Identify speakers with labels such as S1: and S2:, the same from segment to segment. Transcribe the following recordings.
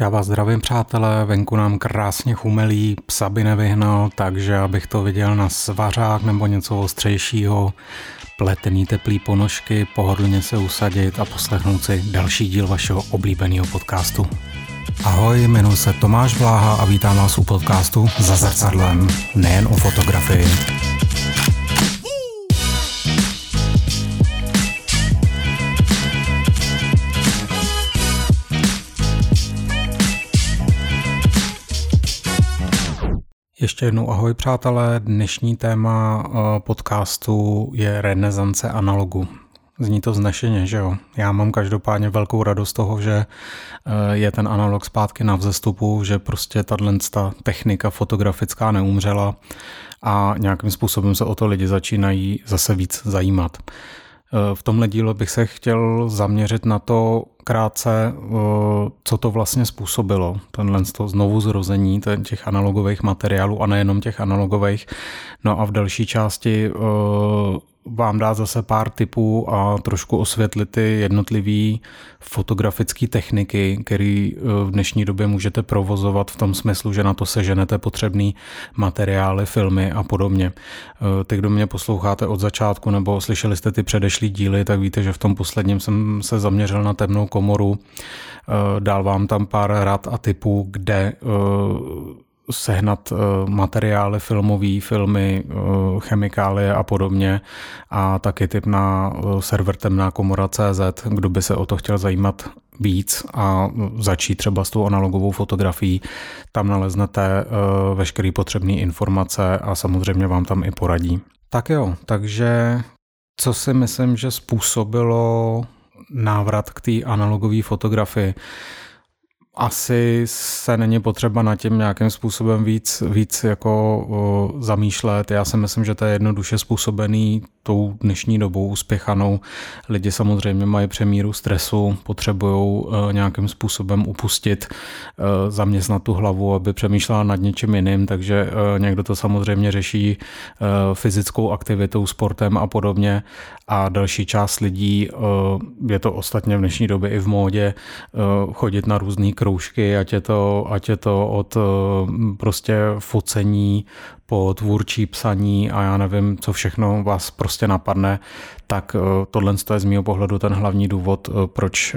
S1: Já vás zdravím, přátelé, venku nám krásně chumelí, psa by nevyhnal, takže abych to viděl na svařák nebo něco ostřejšího, pletený teplý ponožky, pohodlně se usadit a poslechnout si další díl vašeho oblíbeného podcastu. Ahoj, jmenuji se Tomáš Bláha a vítám vás u podcastu Za zrcadlem, nejen o fotografii. Ještě jednou ahoj přátelé, dnešní téma eh, podcastu je renesance analogu. Zní to znešeně, že jo? Já mám každopádně velkou radost toho, že eh, je ten analog zpátky na vzestupu, že prostě tato technika fotografická neumřela a nějakým způsobem se o to lidi začínají zase víc zajímat. Eh, v tomhle dílu bych se chtěl zaměřit na to krátce, eh, co to vlastně způsobilo, tenhle to znovu zrození těch analogových materiálů a nejenom těch analogových. No a v další části eh, vám dát zase pár tipů a trošku osvětlit ty jednotlivé fotografické techniky, které eh, v dnešní době můžete provozovat v tom smyslu, že na to seženete potřebné materiály, filmy a podobně. Eh, ty, kdo mě posloucháte od začátku nebo slyšeli jste ty předešlý díly, tak víte, že v tom posledním jsem se zaměřil na temnou komoru. Eh, dál vám tam pár rad a typů, kde sehnat eh, materiály filmové, filmy, eh, chemikálie a podobně a taky typ na eh, server temná komora.cz, kdo by se o to chtěl zajímat víc a začít třeba s tou analogovou fotografií. Tam naleznete veškeré potřebné informace a samozřejmě vám tam i poradí. Tak jo, takže co si myslím, že způsobilo návrat k té analogové fotografii? Asi se není potřeba nad tím nějakým způsobem víc, víc jako o, zamýšlet. Já si myslím, že to je jednoduše způsobený tou dnešní dobou uspěchanou. Lidi samozřejmě mají přemíru stresu, potřebují e, nějakým způsobem upustit, e, zaměstnat tu hlavu, aby přemýšlela nad něčím jiným, takže e, někdo to samozřejmě řeší e, fyzickou aktivitou, sportem a podobně a další část lidí, e, je to ostatně v dnešní době i v módě, e, chodit na různý kroužky, ať je to, ať je to od e, prostě focení po tvůrčí psaní a já nevím, co všechno vás prostě napadne, tak tohle je z mého pohledu ten hlavní důvod, proč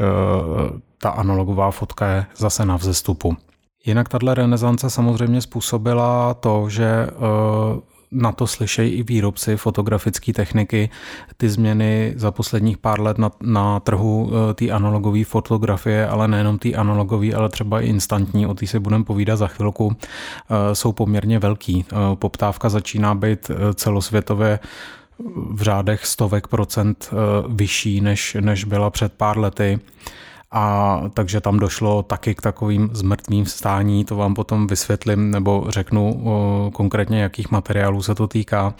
S1: ta analogová fotka je zase na vzestupu. Jinak tahle renesance samozřejmě způsobila to, že na to slyšejí i výrobci fotografické techniky. Ty změny za posledních pár let na, na trhu eh, té analogové fotografie, ale nejenom té analogové, ale třeba i instantní, o té si budeme povídat za chvilku, eh, jsou poměrně velký. Eh, poptávka začíná být celosvětově v řádech stovek procent vyšší, než, než byla před pár lety a takže tam došlo taky k takovým zmrtvým vstání, to vám potom vysvětlím nebo řeknu konkrétně, jakých materiálů se to týká.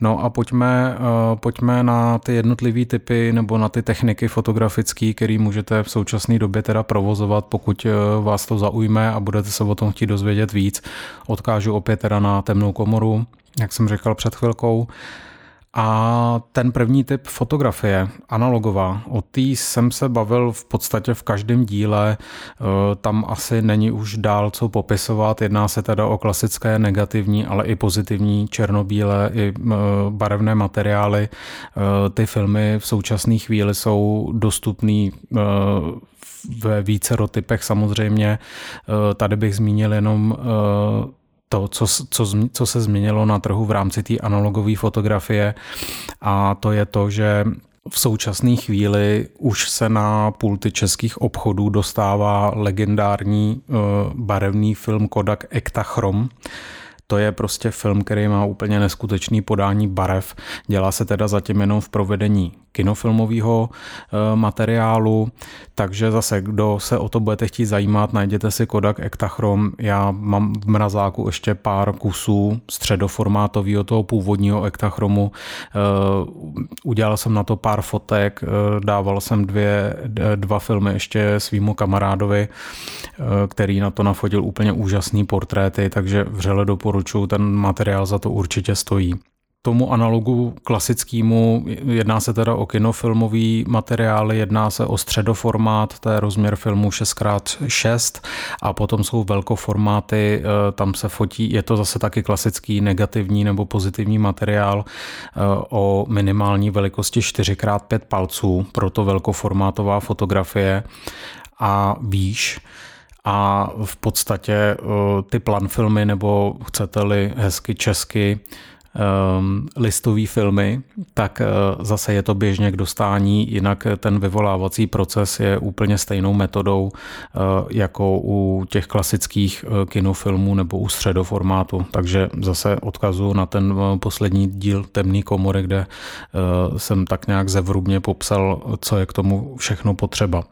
S1: No a pojďme, pojďme na ty jednotlivé typy nebo na ty techniky fotografické, které můžete v současné době teda provozovat, pokud vás to zaujme a budete se o tom chtít dozvědět víc. Odkážu opět teda na temnou komoru, jak jsem řekl před chvilkou. A ten první typ fotografie, analogová, o té jsem se bavil v podstatě v každém díle, e, tam asi není už dál co popisovat, jedná se teda o klasické negativní, ale i pozitivní černobílé i e, barevné materiály. E, ty filmy v současné chvíli jsou dostupné ve více typech samozřejmě. Tady bych zmínil jenom to, co, co, co se změnilo na trhu v rámci té analogové fotografie. A to je to, že v současné chvíli už se na pulty českých obchodů dostává legendární uh, barevný film Kodak Ektachrom, to je prostě film, který má úplně neskutečný podání barev. Dělá se teda zatím jenom v provedení kinofilmového eh, materiálu, takže zase, kdo se o to budete chtít zajímat, najděte si Kodak Ektachrom. Já mám v mrazáku ještě pár kusů středoformátového toho původního Ektachromu. Eh, udělal jsem na to pár fotek, eh, dával jsem dvě, dva filmy ještě svýmu kamarádovi, který na to nafotil úplně úžasný portréty, takže vřele doporučuji, ten materiál za to určitě stojí. tomu analogu klasickému, jedná se teda o kinofilmový materiály, jedná se o středoformát, to je rozměr filmu 6x6 a potom jsou velkoformáty, eh, tam se fotí, je to zase taky klasický negativní nebo pozitivní materiál eh, o minimální velikosti 4x5 palců, proto velkoformátová fotografie a výš a v podstatě eh, ty plan filmy nebo chcete-li hezky česky um, listové filmy, tak uh, zase je to běžně k dostání, jinak ten vyvolávací proces je úplně stejnou metodou uh, jako u těch klasických kinofilmů nebo u středoformátu. Takže zase odkazu na ten poslední díl Temný komory, kde jsem tak nějak zevrubně popsal, co je k tomu všechno potřeba.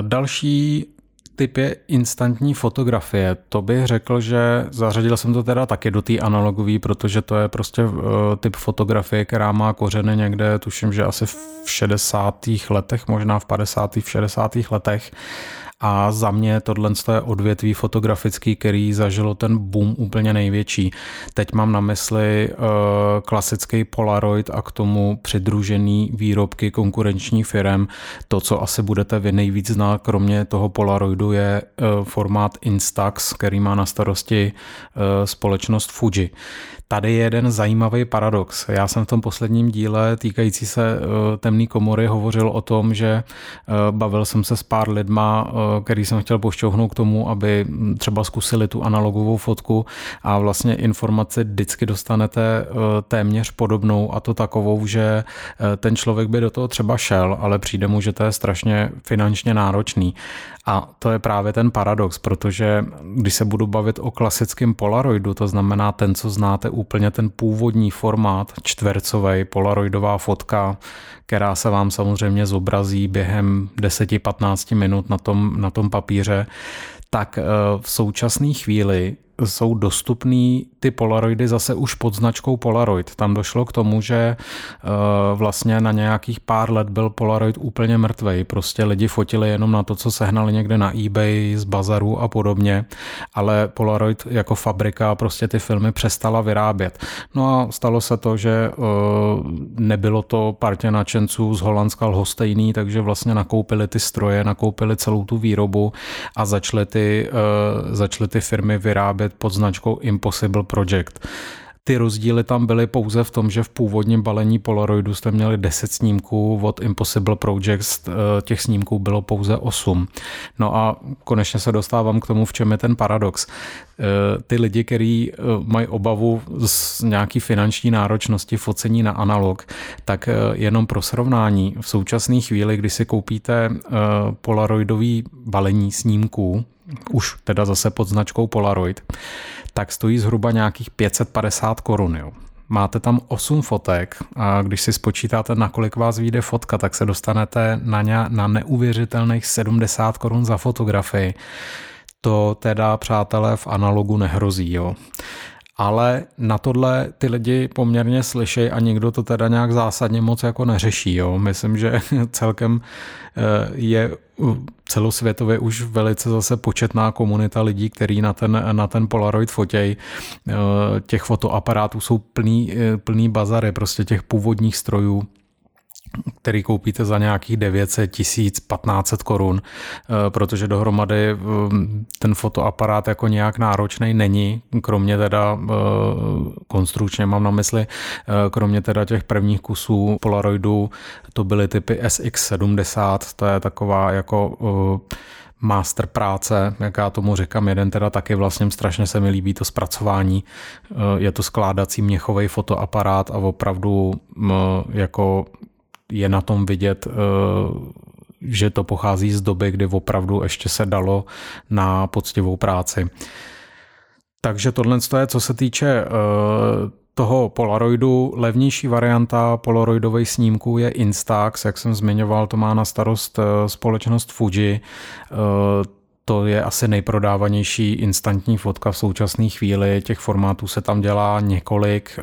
S1: Další typ je instantní fotografie. To bych řekl, že zařadil jsem to teda taky do té analogové, protože to je prostě uh, typ fotografie, která má kořeny někde, tuším, že asi v 60. letech, možná v 50. v 60. letech a za mě tohle je odvětví fotografický, který zažilo ten boom úplně největší. Teď mám na mysli uh, klasický Polaroid a k tomu přidružený výrobky konkurenčních firm. To, co asi budete vy nejvíc znát, kromě toho Polaroidu, je uh, formát Instax, který má na starosti uh, společnost Fuji. Tady je jeden zajímavý paradox. Já jsem v tom posledním díle týkající se uh, temné komory hovořil o tom, že uh, bavil jsem se s pár lidma, uh, který jsem chtěl pošťouhnout k tomu, aby třeba zkusili tu analogovou fotku a vlastně informaci vždycky dostanete téměř podobnou a to takovou, že ten člověk by do toho třeba šel, ale přijde mu, že to je strašně finančně náročný. A to je právě ten paradox, protože když se budu bavit o klasickém Polaroidu, to znamená ten, co znáte úplně ten původní formát, čtvercový polaroidová fotka, která se vám samozřejmě zobrazí během 10-15 minut na tom, na tom papíře, tak eh, v současné chvíli jsou dostupný ty Polaroidy zase už pod značkou Polaroid. Tam došlo k tomu, že eh, vlastně na nějakých pár let byl Polaroid úplně mrtvej. Prostě lidi fotili jenom na to, co sehnali někde na eBay, z bazaru a podobně, ale Polaroid jako fabrika prostě ty filmy přestala vyrábět. No a stalo se to, že eh, nebylo to partě nadšenců z Holandska lhostejný, takže vlastně nakoupili ty stroje, nakoupili celou tu výrobu a začaly ty, eh, začaly ty firmy vyrábět vyrábět pod značkou Impossible Project. Ty rozdíly tam byly pouze v tom, že v původním balení Polaroidu jste měli 10 snímků, od Impossible Projects eh, těch snímků bylo pouze 8. No a konečně se dostávám k tomu, v čem je ten paradox. Eh, ty lidi, kteří eh, mají obavu z nějaký finanční náročnosti focení na analog, tak jenom pro srovnání, v současné chvíli, kdy si koupíte polaroidový balení snímků, už teda zase pod značkou Polaroid, tak stojí zhruba nějakých 550 korun. Máte tam 8 fotek a když si spočítáte, na kolik vás vyjde fotka, tak se dostanete na, ně, na neuvěřitelných 70 korun za fotografii. To teda, přátelé, v analogu nehrozí. Jo ale na tohle ty lidi poměrně slyší a nikdo to teda nějak zásadně moc jako neřeší. Jo. Myslím, že celkem eh, je celosvětově už velice zase početná komunita lidí, který na ten, na ten Polaroid fotěj. Eh, těch fotoaparátů jsou plný, eh, plný bazary, prostě těch původních strojů který koupíte za nějakých 900, 1000, 1500 korun, eh, protože dohromady eh, ten fotoaparát jako nějak náročný není, kromě teda eh, konstrukčně mám na mysli, kromě teda těch prvních kusů Polaroidu, to byly typy SX70, to je taková jako master práce, jak já tomu říkám, jeden teda taky vlastně strašně se mi líbí to zpracování. Je to skládací měchový fotoaparát a opravdu jako je na tom vidět, eh, že to pochází z doby, kdy opravdu ještě se dalo na poctivou práci. Takže tohle je, co se týče eh, toho Polaroidu. Levnější varianta Polaroidových snímků je Instax, jak jsem zmiňoval, to má na starost eh, společnost Fuji. To je asi nejprodávanější instantní fotka v současné chvíli. Těch formátů se tam dělá několik.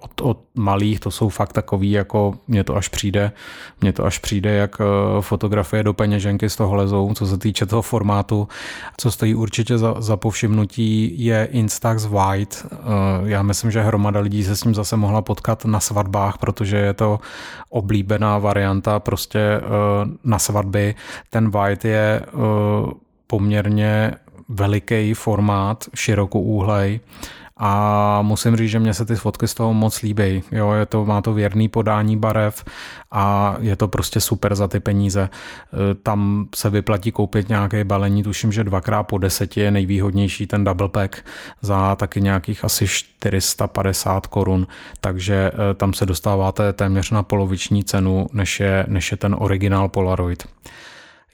S1: Od, od malých to jsou fakt takový, jako mně to až přijde, mně to až přijde, jak fotografie do peněženky z toho lezou, co se týče toho formátu. Co stojí určitě za, za povšimnutí je Instax White. Já myslím, že hromada lidí se s ním zase mohla potkat na svatbách, protože je to oblíbená varianta prostě na svatby. Ten White je poměrně veliký formát, širokouhlej a musím říct, že mě se ty fotky z toho moc líbí. Jo, je to, má to věrný podání barev a je to prostě super za ty peníze. E, tam se vyplatí koupit nějaké balení, tuším, že dvakrát po deseti je nejvýhodnější ten double pack za taky nějakých asi 450 korun, takže e, tam se dostáváte téměř na poloviční cenu, než je, než je ten originál Polaroid.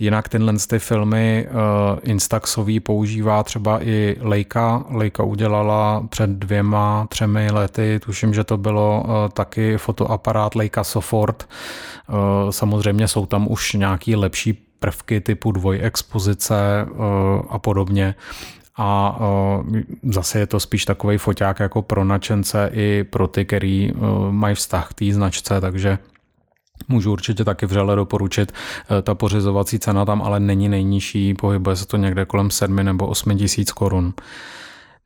S1: Jinak tyhle ty filmy uh, Instaxový používá třeba i Leica. Leica udělala před dvěma, třemi lety, tuším, že to bylo uh, taky fotoaparát Leica Sofort. Uh, samozřejmě jsou tam už nějaký lepší prvky typu dvojexpozice uh, a podobně. A zase je to spíš takový foťák jako pro načence i pro ty, který mají vztah k té značce, takže Můžu určitě taky vřele doporučit. Eh, ta pořizovací cena tam ale není nejnižší, pohybuje se to někde kolem 7 nebo 8 tisíc korun.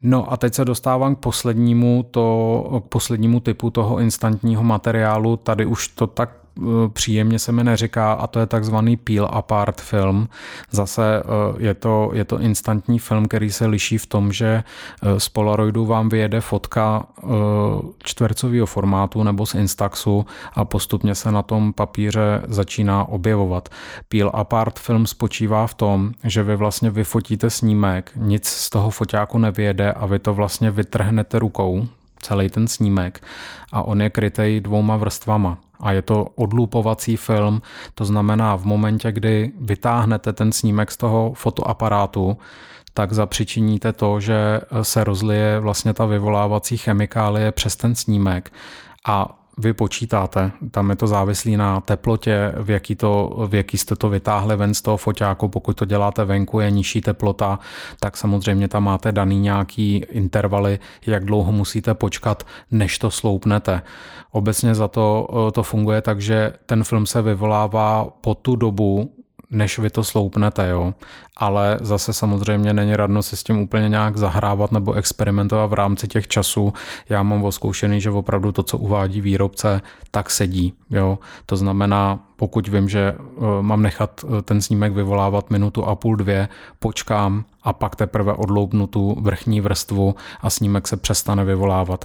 S1: No a teď se dostávám k poslednímu, to, k poslednímu typu toho instantního materiálu. Tady už to tak příjemně se mi neříká a to je takzvaný peel apart film. Zase eh, je to, je to instantní film, který se liší v tom, že eh, z Polaroidu vám vyjede fotka čtvercového formátu nebo z Instaxu a postupně se na tom papíře začíná objevovat. Peel apart film spočívá v tom, že vy vlastně vyfotíte snímek, nic z toho foťáku nevyjede a vy to vlastně vytrhnete rukou, celý ten snímek a on je krytej dvouma vrstvama. A je to odlupovací film, to znamená v momentě, kdy vytáhnete ten snímek z toho fotoaparátu, tak zapřičiníte to, že se rozlije vlastně ta vyvolávací chemikálie přes ten snímek. A vy počítáte. Tam je to závislý na teplotě, v jaký, to, v jaký jste to vytáhli ven z toho foťáku. Pokud to děláte venku, je nižší teplota, tak samozřejmě tam máte daný nějaký intervaly, jak dlouho musíte počkat, než to sloupnete. Obecně za to to funguje tak, že ten film se vyvolává po tu dobu, než vy to sloupnete, jo. Ale zase samozřejmě není radno se s tím úplně nějak zahrávat nebo experimentovat v rámci těch časů. Já mám oskoušený, že opravdu to, co uvádí výrobce, tak sedí, jo. To znamená, pokud vím, že uh, mám nechat uh, ten snímek vyvolávat minutu a půl, dvě, počkám a pak teprve odloupnu tu vrchní vrstvu a snímek se přestane vyvolávat.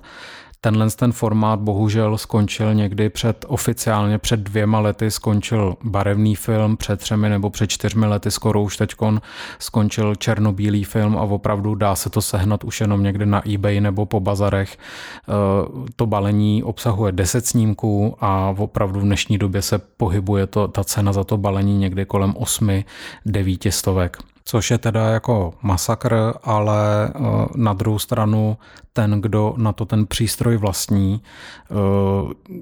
S1: Tenhle ten formát bohužel skončil někdy před, oficiálně před dvěma lety skončil barevný film, před třemi nebo před čtyřmi lety skoro už teďkon skončil černobílý film a opravdu dá se to sehnat už jenom někde na eBay nebo po bazarech. Eh, to balení obsahuje 10 snímků a opravdu v dnešní době se pohybuje to, ta cena za to balení někdy kolem 8-9 stovek což je teda jako masakr, ale eh, na druhou stranu ten, kdo na to ten přístroj vlastní, eh,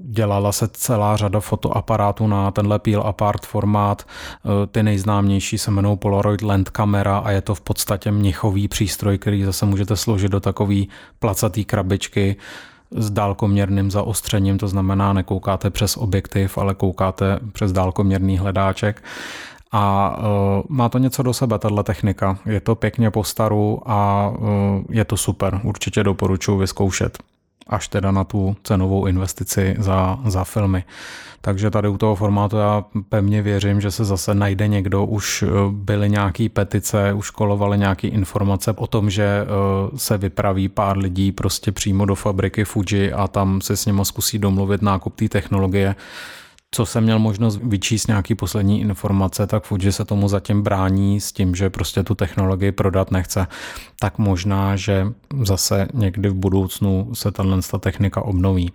S1: dělala se celá řada fotoaparátů na tenhle peel apart formát. Eh, ty nejznámější se jmenují Polaroid Land Camera a je to v podstatě měchový přístroj, který zase můžete složit do takové placatý krabičky s dálkoměrným zaostřením, to znamená nekoukáte přes objektiv, ale koukáte přes dálkoměrný hledáček a uh, má to něco do sebe, tahle technika. Je to pěkně po staru a uh, je to super. Určitě doporučuji vyzkoušet až teda na tu cenovou investici za, za filmy. Takže tady u toho formátu já pevně věřím, že se zase najde někdo, už e, byly nějaký petice, už kolovaly nějaké informace o tom, že se vypraví pár lidí prostě přímo do fabriky Fuji a tam se s nimi zkusí domluvit nákup té technologie co jsem měl možnost vyčíst nějaký poslední informace, tak Fuji se tomu zatím brání s tím, že prostě tu technologii prodat nechce. Tak možná, že zase někdy v budoucnu se tahle technika obnoví.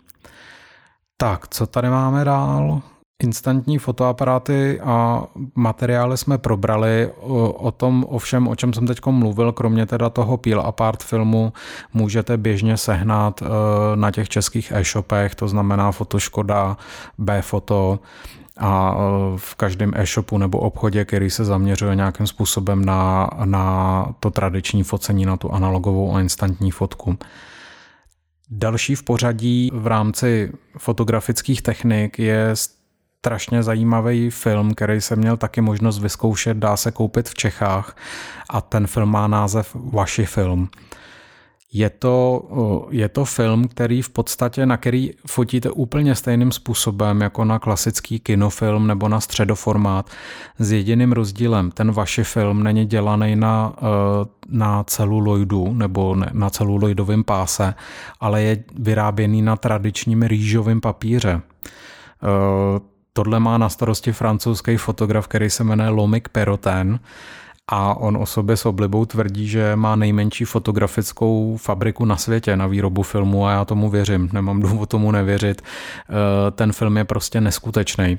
S1: Tak, co tady máme dál? Instantní fotoaparáty a materiály jsme probrali. O, tom ovšem, o čem jsem teď mluvil, kromě teda toho Peel Apart filmu, můžete běžně sehnat e, na těch českých e-shopech, to znamená Fotoškoda, B-Foto a v každém e-shopu nebo obchodě, který se zaměřuje nějakým způsobem na, na to tradiční focení, na tu analogovou a instantní fotku. Další v pořadí v rámci fotografických technik je strašně zajímavý film, který jsem měl taky možnost vyzkoušet, dá se koupit v Čechách a ten film má název Vaši film. Je to, je to film, který v podstatě, na který fotíte úplně stejným způsobem jako na klasický kinofilm nebo na středoformát s jediným rozdílem. Ten vaši film není dělaný na, e, na celuloidu nebo na celuloidovém páse, ale je vyráběný na tradičním rýžovém papíře. Tohle má na starosti francouzský fotograf, který se jmenuje Lomik Peroten a on o sobě s oblibou tvrdí, že má nejmenší fotografickou fabriku na světě na výrobu filmu a já tomu věřím, nemám důvod tomu nevěřit. Eh, ten film je prostě neskutečný.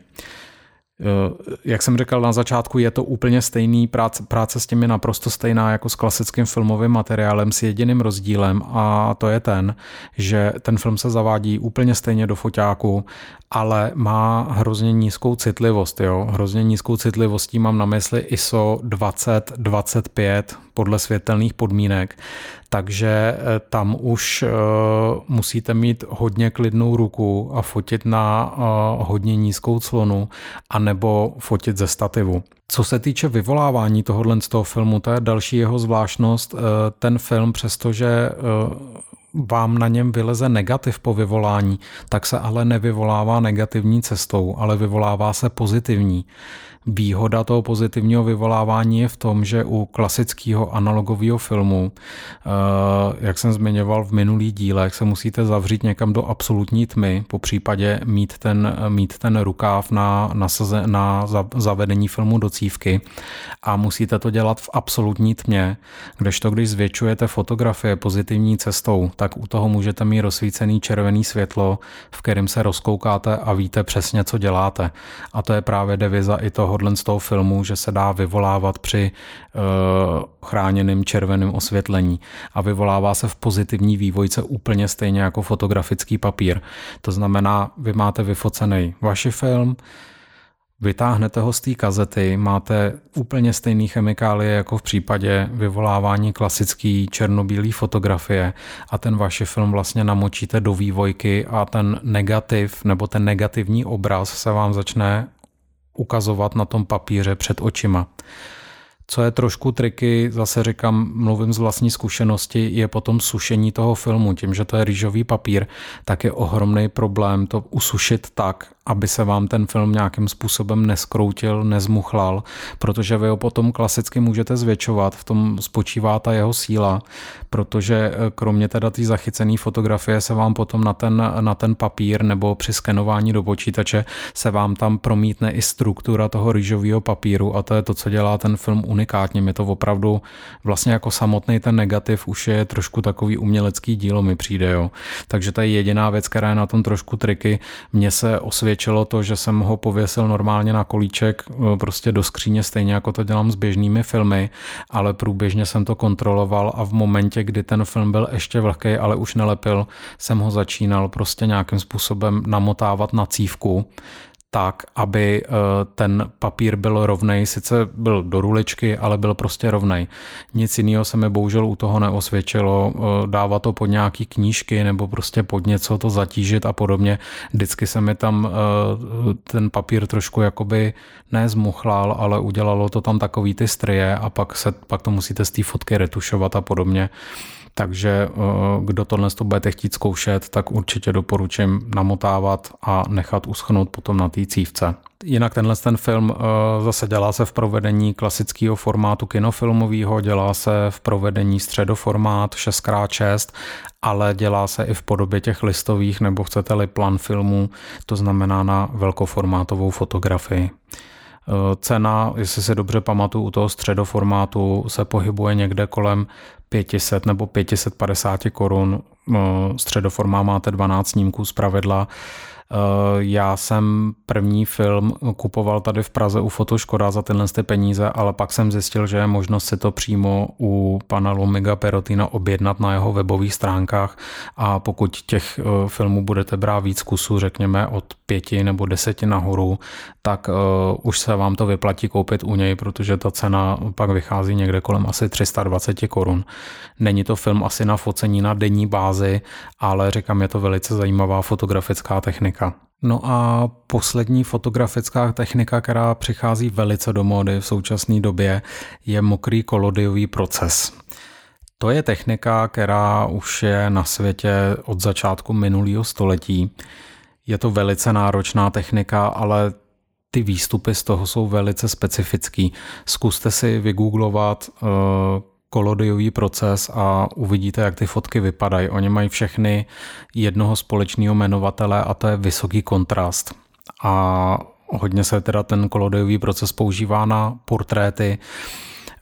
S1: Eh, jak jsem říkal na začátku, je to úplně stejný, práce, práce s je naprosto stejná jako s klasickým filmovým materiálem s jediným rozdílem a to je ten, že ten film se zavádí úplně stejně do foťáku, ale má hrozně nízkou citlivost. Jo? Hrozně nízkou citlivostí mám na mysli ISO 2025 podle světelných podmínek, takže eh, tam už eh, musíte mít hodně klidnou ruku a fotit na eh, hodně nízkou clonu, anebo fotit ze stativu. Co se týče vyvolávání tohohle z toho filmu, to je další jeho zvláštnost. Ten film, přestože vám na něm vyleze negativ po vyvolání, tak se ale nevyvolává negativní cestou, ale vyvolává se pozitivní. Výhoda toho pozitivního vyvolávání je v tom, že u klasického analogového filmu, eh, jak jsem zmiňoval v minulých dílech, se musíte zavřít někam do absolutní tmy, po případě mít ten, mít ten rukáv na, na, na zavedení filmu do cívky a musíte to dělat v absolutní tmě, kdežto když zvětšujete fotografie pozitivní cestou, tak u toho můžete mít rozsvícený červený světlo, v kterém se rozkoukáte a víte přesně, co děláte. A to je právě deviza i toho tohohle z toho filmu, že se dá vyvolávat při uh, chráněném červeném osvětlení a vyvolává se v pozitivní vývojce úplně stejně jako fotografický papír. To znamená, vy máte vyfocený vaši film, Vytáhnete ho z té kazety, máte úplně stejný chemikálie jako v případě vyvolávání klasické černobílé fotografie a ten vaši film vlastně namočíte do vývojky a ten negativ nebo ten negativní obraz se vám začne ukazovat na tom papíře před očima. Co je trošku triky, zase říkám, mluvím z vlastní zkušenosti, je potom sušení toho filmu. Tím, že to je rýžový papír, tak je ohromný problém to usušit tak, aby se vám ten film nějakým způsobem neskroutil, nezmuchlal, protože vy ho potom klasicky můžete zvětšovat, v tom spočívá ta jeho síla, protože eh, kromě teda té zachycené fotografie se vám potom na ten, na ten papír nebo při skenování do počítače se vám tam promítne i struktura toho rýžového papíru a to je to, co dělá ten film unikátně. Je to opravdu vlastně jako samotný ten negativ už je trošku takový umělecký dílo mi přijde, jo. Takže to je jediná věc, která je na tom trošku triky. Mně se osvědčí svědčilo to, že jsem ho pověsil normálně na kolíček eh, prostě do skříně, stejně jako to dělám s běžnými filmy, ale průběžně jsem to kontroloval a v momentě, kdy ten film byl ještě vlhký, ale už nelepil, jsem ho začínal prostě nějakým způsobem namotávat na cívku, tak, aby eh, ten papír byl rovnej, sice byl do ruličky, ale byl prostě rovnej. Nic jiného se mi bohužel u toho neosvědčilo, eh, dávat to pod nějaký knížky nebo prostě pod něco to zatížit a podobně. Vždycky se mi tam eh, ten papír trošku jakoby nezmuchlal, ale udělalo to tam takový ty strie a pak, se, pak to musíte z té fotky retušovat a podobně. Takže eh, kdo tohle to budete chtít zkoušet, tak určitě doporučím namotávat a nechat uschnout potom na té cívce. Jinak tenhle ten film eh, zase dělá se v provedení klasického formátu kinofilmového, dělá se v provedení středoformát 6x6, ale dělá se i v podobě těch listových nebo chcete-li plan filmů, to znamená na velkoformátovou fotografii. Eh, cena, jestli si dobře pamatuju, u toho středoformátu se pohybuje někde kolem 500 nebo 550 korun. Eh, středoformá máte 12 snímků z pravidla Já jsem první film kupoval tady v Praze u Fotoškoda za tyhle ty peníze, ale pak jsem zjistil, že je možnost si to přímo u pana Lumiga Perotina objednat na jeho webových stránkách a pokud těch eh, filmů budete brát víc kusů, řekněme od pěti nebo deseti nahoru, tak uh, už se vám to vyplatí koupit u něj, protože ta cena pak vychází někde kolem asi 320 korun. Není to film asi na focení na denní bázi, ale říkám, je to velice zajímavá fotografická technika. No a poslední fotografická technika, která přichází velice do módy v současné době, je mokrý kolodiový proces. To je technika, která už je na světě od začátku minulého století. Je to velice náročná technika, ale ty výstupy z toho jsou velice specifický. Zkuste si vygooglovat uh, kolodiový proces a uvidíte, jak ty fotky vypadají. Oni mají všechny jednoho společného jmenovatele a to je vysoký kontrast. A hodně se teda ten kolodiový proces používá na portréty.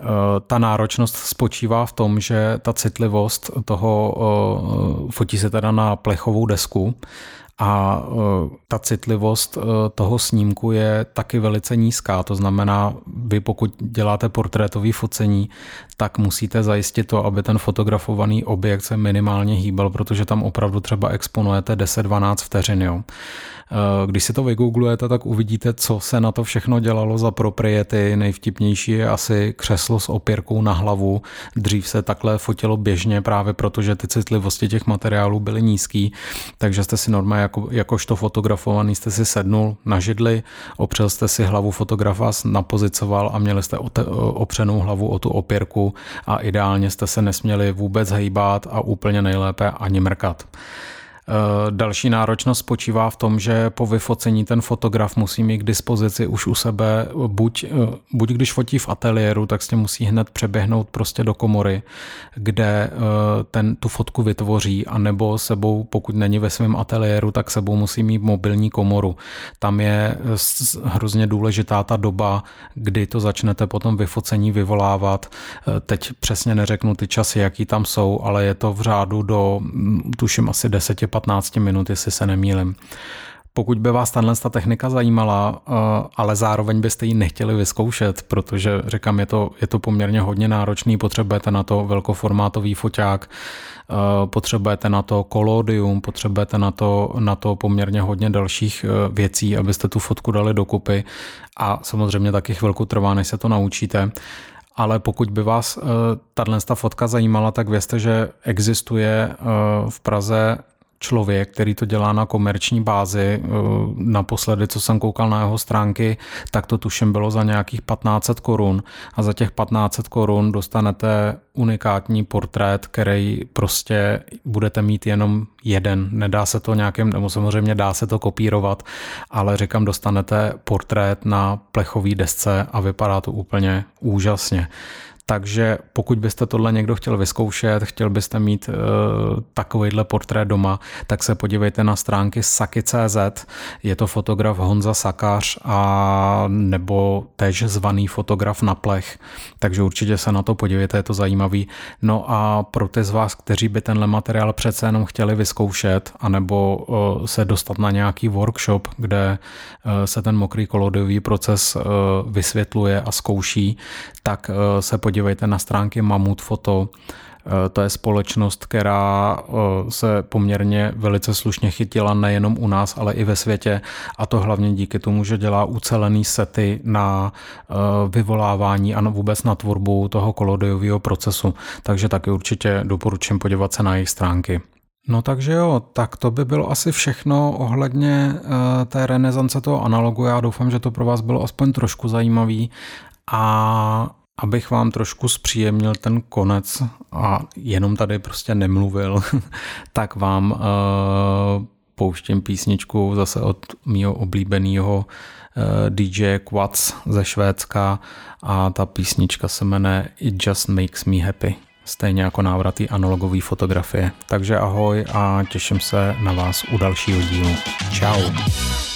S1: Eh, ta náročnost spočívá v tom, že ta citlivost toho eh, fotí se teda na plechovou desku a e, ta citlivost e, toho snímku je taky velice nízká. To znamená, vy pokud děláte portrétový focení, tak musíte zajistit to, aby ten fotografovaný objekt se minimálně hýbal, protože tam opravdu třeba exponujete 10-12 vteřin. Jo. Eh, když si to vygooglujete, tak uvidíte, co se na to všechno dělalo za propriety. Nejvtipnější je asi křeslo s opěrkou na hlavu. Dřív se takhle fotilo běžně právě protože ty citlivosti těch materiálů byly nízký, takže jste si normálně jako, jakožto fotografovaný jste si sednul na židli, opřel jste si hlavu fotografa, napozicoval a měli jste opřenou hlavu o tu opěrku a ideálně jste se nesměli vůbec hejbat a úplně nejlépe ani mrkat. Eh, další náročnost spočívá v tom, že po vyfocení ten fotograf musí mít k dispozici už u sebe, buď, eh, buď když fotí v ateliéru, tak s tím musí hned přeběhnout prostě do komory, kde eh, ten, tu fotku vytvoří, anebo sebou, pokud není ve svém ateliéru, tak sebou musí mít mobilní komoru. Tam je hrozně důležitá ta doba, kdy to začnete potom vyfocení vyvolávat. Teď přesně neřeknu ty časy, jaký tam jsou, ale je to v řádu do, mm, tuším, asi 10 15 minut, jestli se nemýlim. Pokud by vás tahle technika zajímala, eh, ale zároveň byste ji nechtěli vyzkoušet, protože říkám, je to, je to poměrně hodně náročný, potřebujete na to velkoformátový foťák, eh, potřebujete na to kolodium, potřebujete na to, na to poměrně hodně dalších eh, věcí, abyste tu fotku dali dokupy a samozřejmě taky chvilku trvá, než se to naučíte ale pokud by vás tato fotka zajímala, tak vězte, že existuje v Praze člověk, který to dělá na komerční bázi. Eh, naposledy, co jsem koukal na jeho stránky, tak to tuším bylo za nějakých 1500 korun a za těch 1500 korun dostanete unikátní portrét, který prostě budete mít jenom jeden. Nedá se to nějakým, nebo samozřejmě dá se to kopírovat, ale říkám, dostanete portrét na plechový desce a vypadá to úplně úžasně. Takže pokud byste tohle někdo chtěl vyzkoušet, chtěl byste mít uh, takovýhle portrét doma, tak se podívejte na stránky saky.cz. Je to fotograf Honza Sakář a nebo tež zvaný fotograf na plech. Takže určitě se na to podívejte, je to zajímavý. No a pro ty z vás, kteří by tenhle materiál přece jenom chtěli vyzkoušet, anebo uh, se dostat na nějaký workshop, kde uh, se ten mokrý kolodový proces uh, vysvětluje a zkouší, tak uh, se podívejte podívejte na stránky Mamut Foto. Eh, to je společnost, která eh, se poměrně velice slušně chytila nejenom u nás, ale i ve světě a to hlavně díky tomu, že dělá ucelený sety na eh, vyvolávání a vůbec na tvorbu toho kolodiového procesu. Takže taky určitě doporučím podívat se na jejich stránky. No takže jo, tak to by bylo asi všechno ohledně té renesance toho analogu. Já doufám, že to pro vás bylo aspoň trošku zajímavý a abych vám trošku zpříjemnil ten konec a jenom tady prostě nemluvil, tak vám uh, pouštím písničku zase od mého oblíbeného uh, eh, DJ Quats ze Švédska a ta písnička se jmenuje It Just Makes Me Happy. Stejně jako návratý analogové fotografie. Takže ahoj a těším se na vás u dalšího dílu. Ciao.